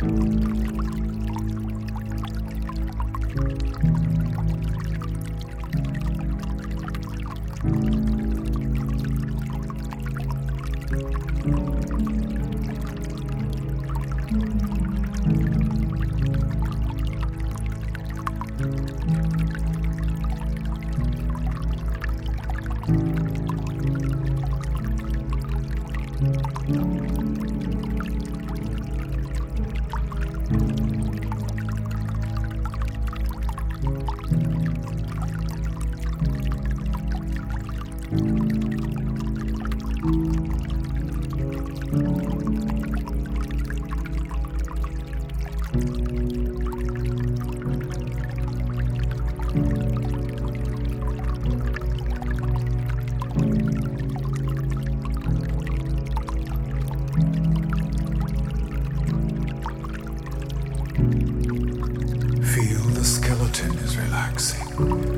Feel relaxing.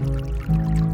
Música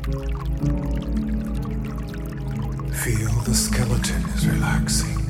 Feel the skeleton is relaxing.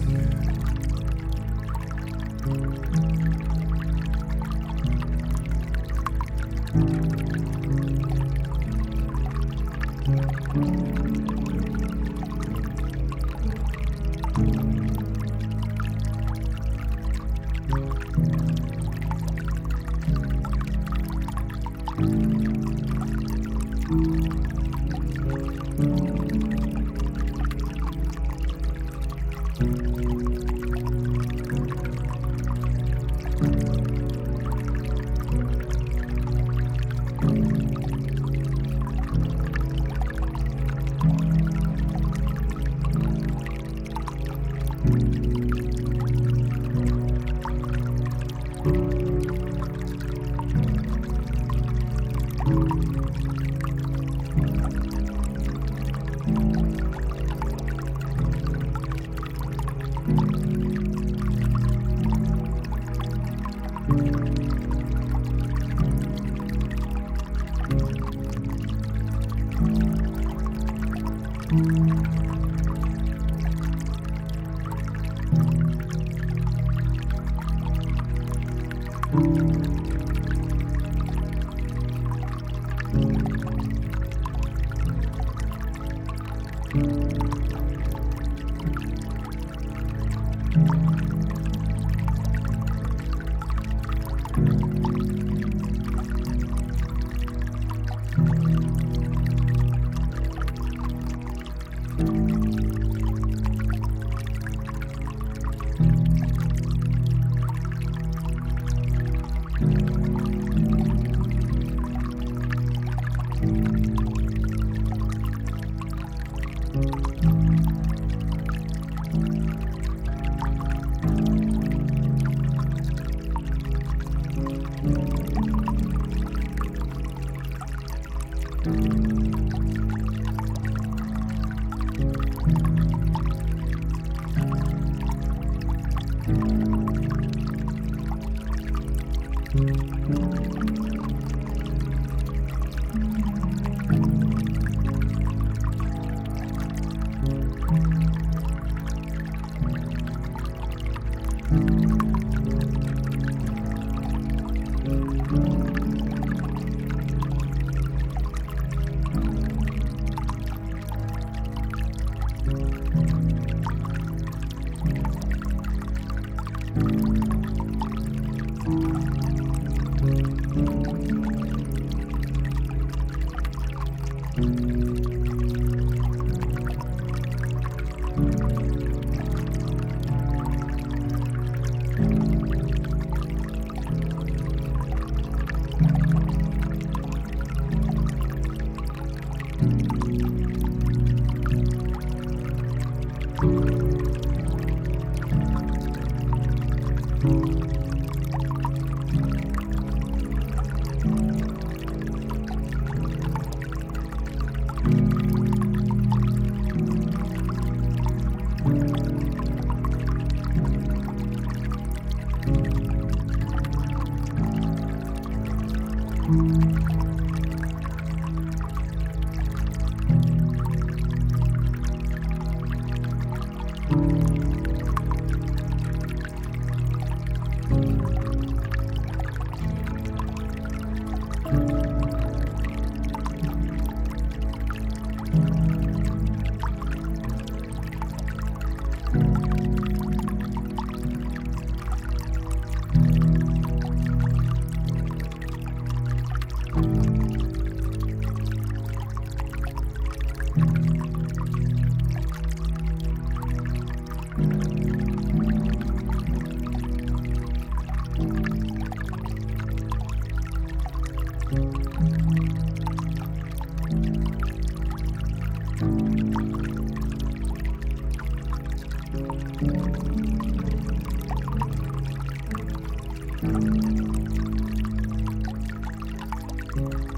Thank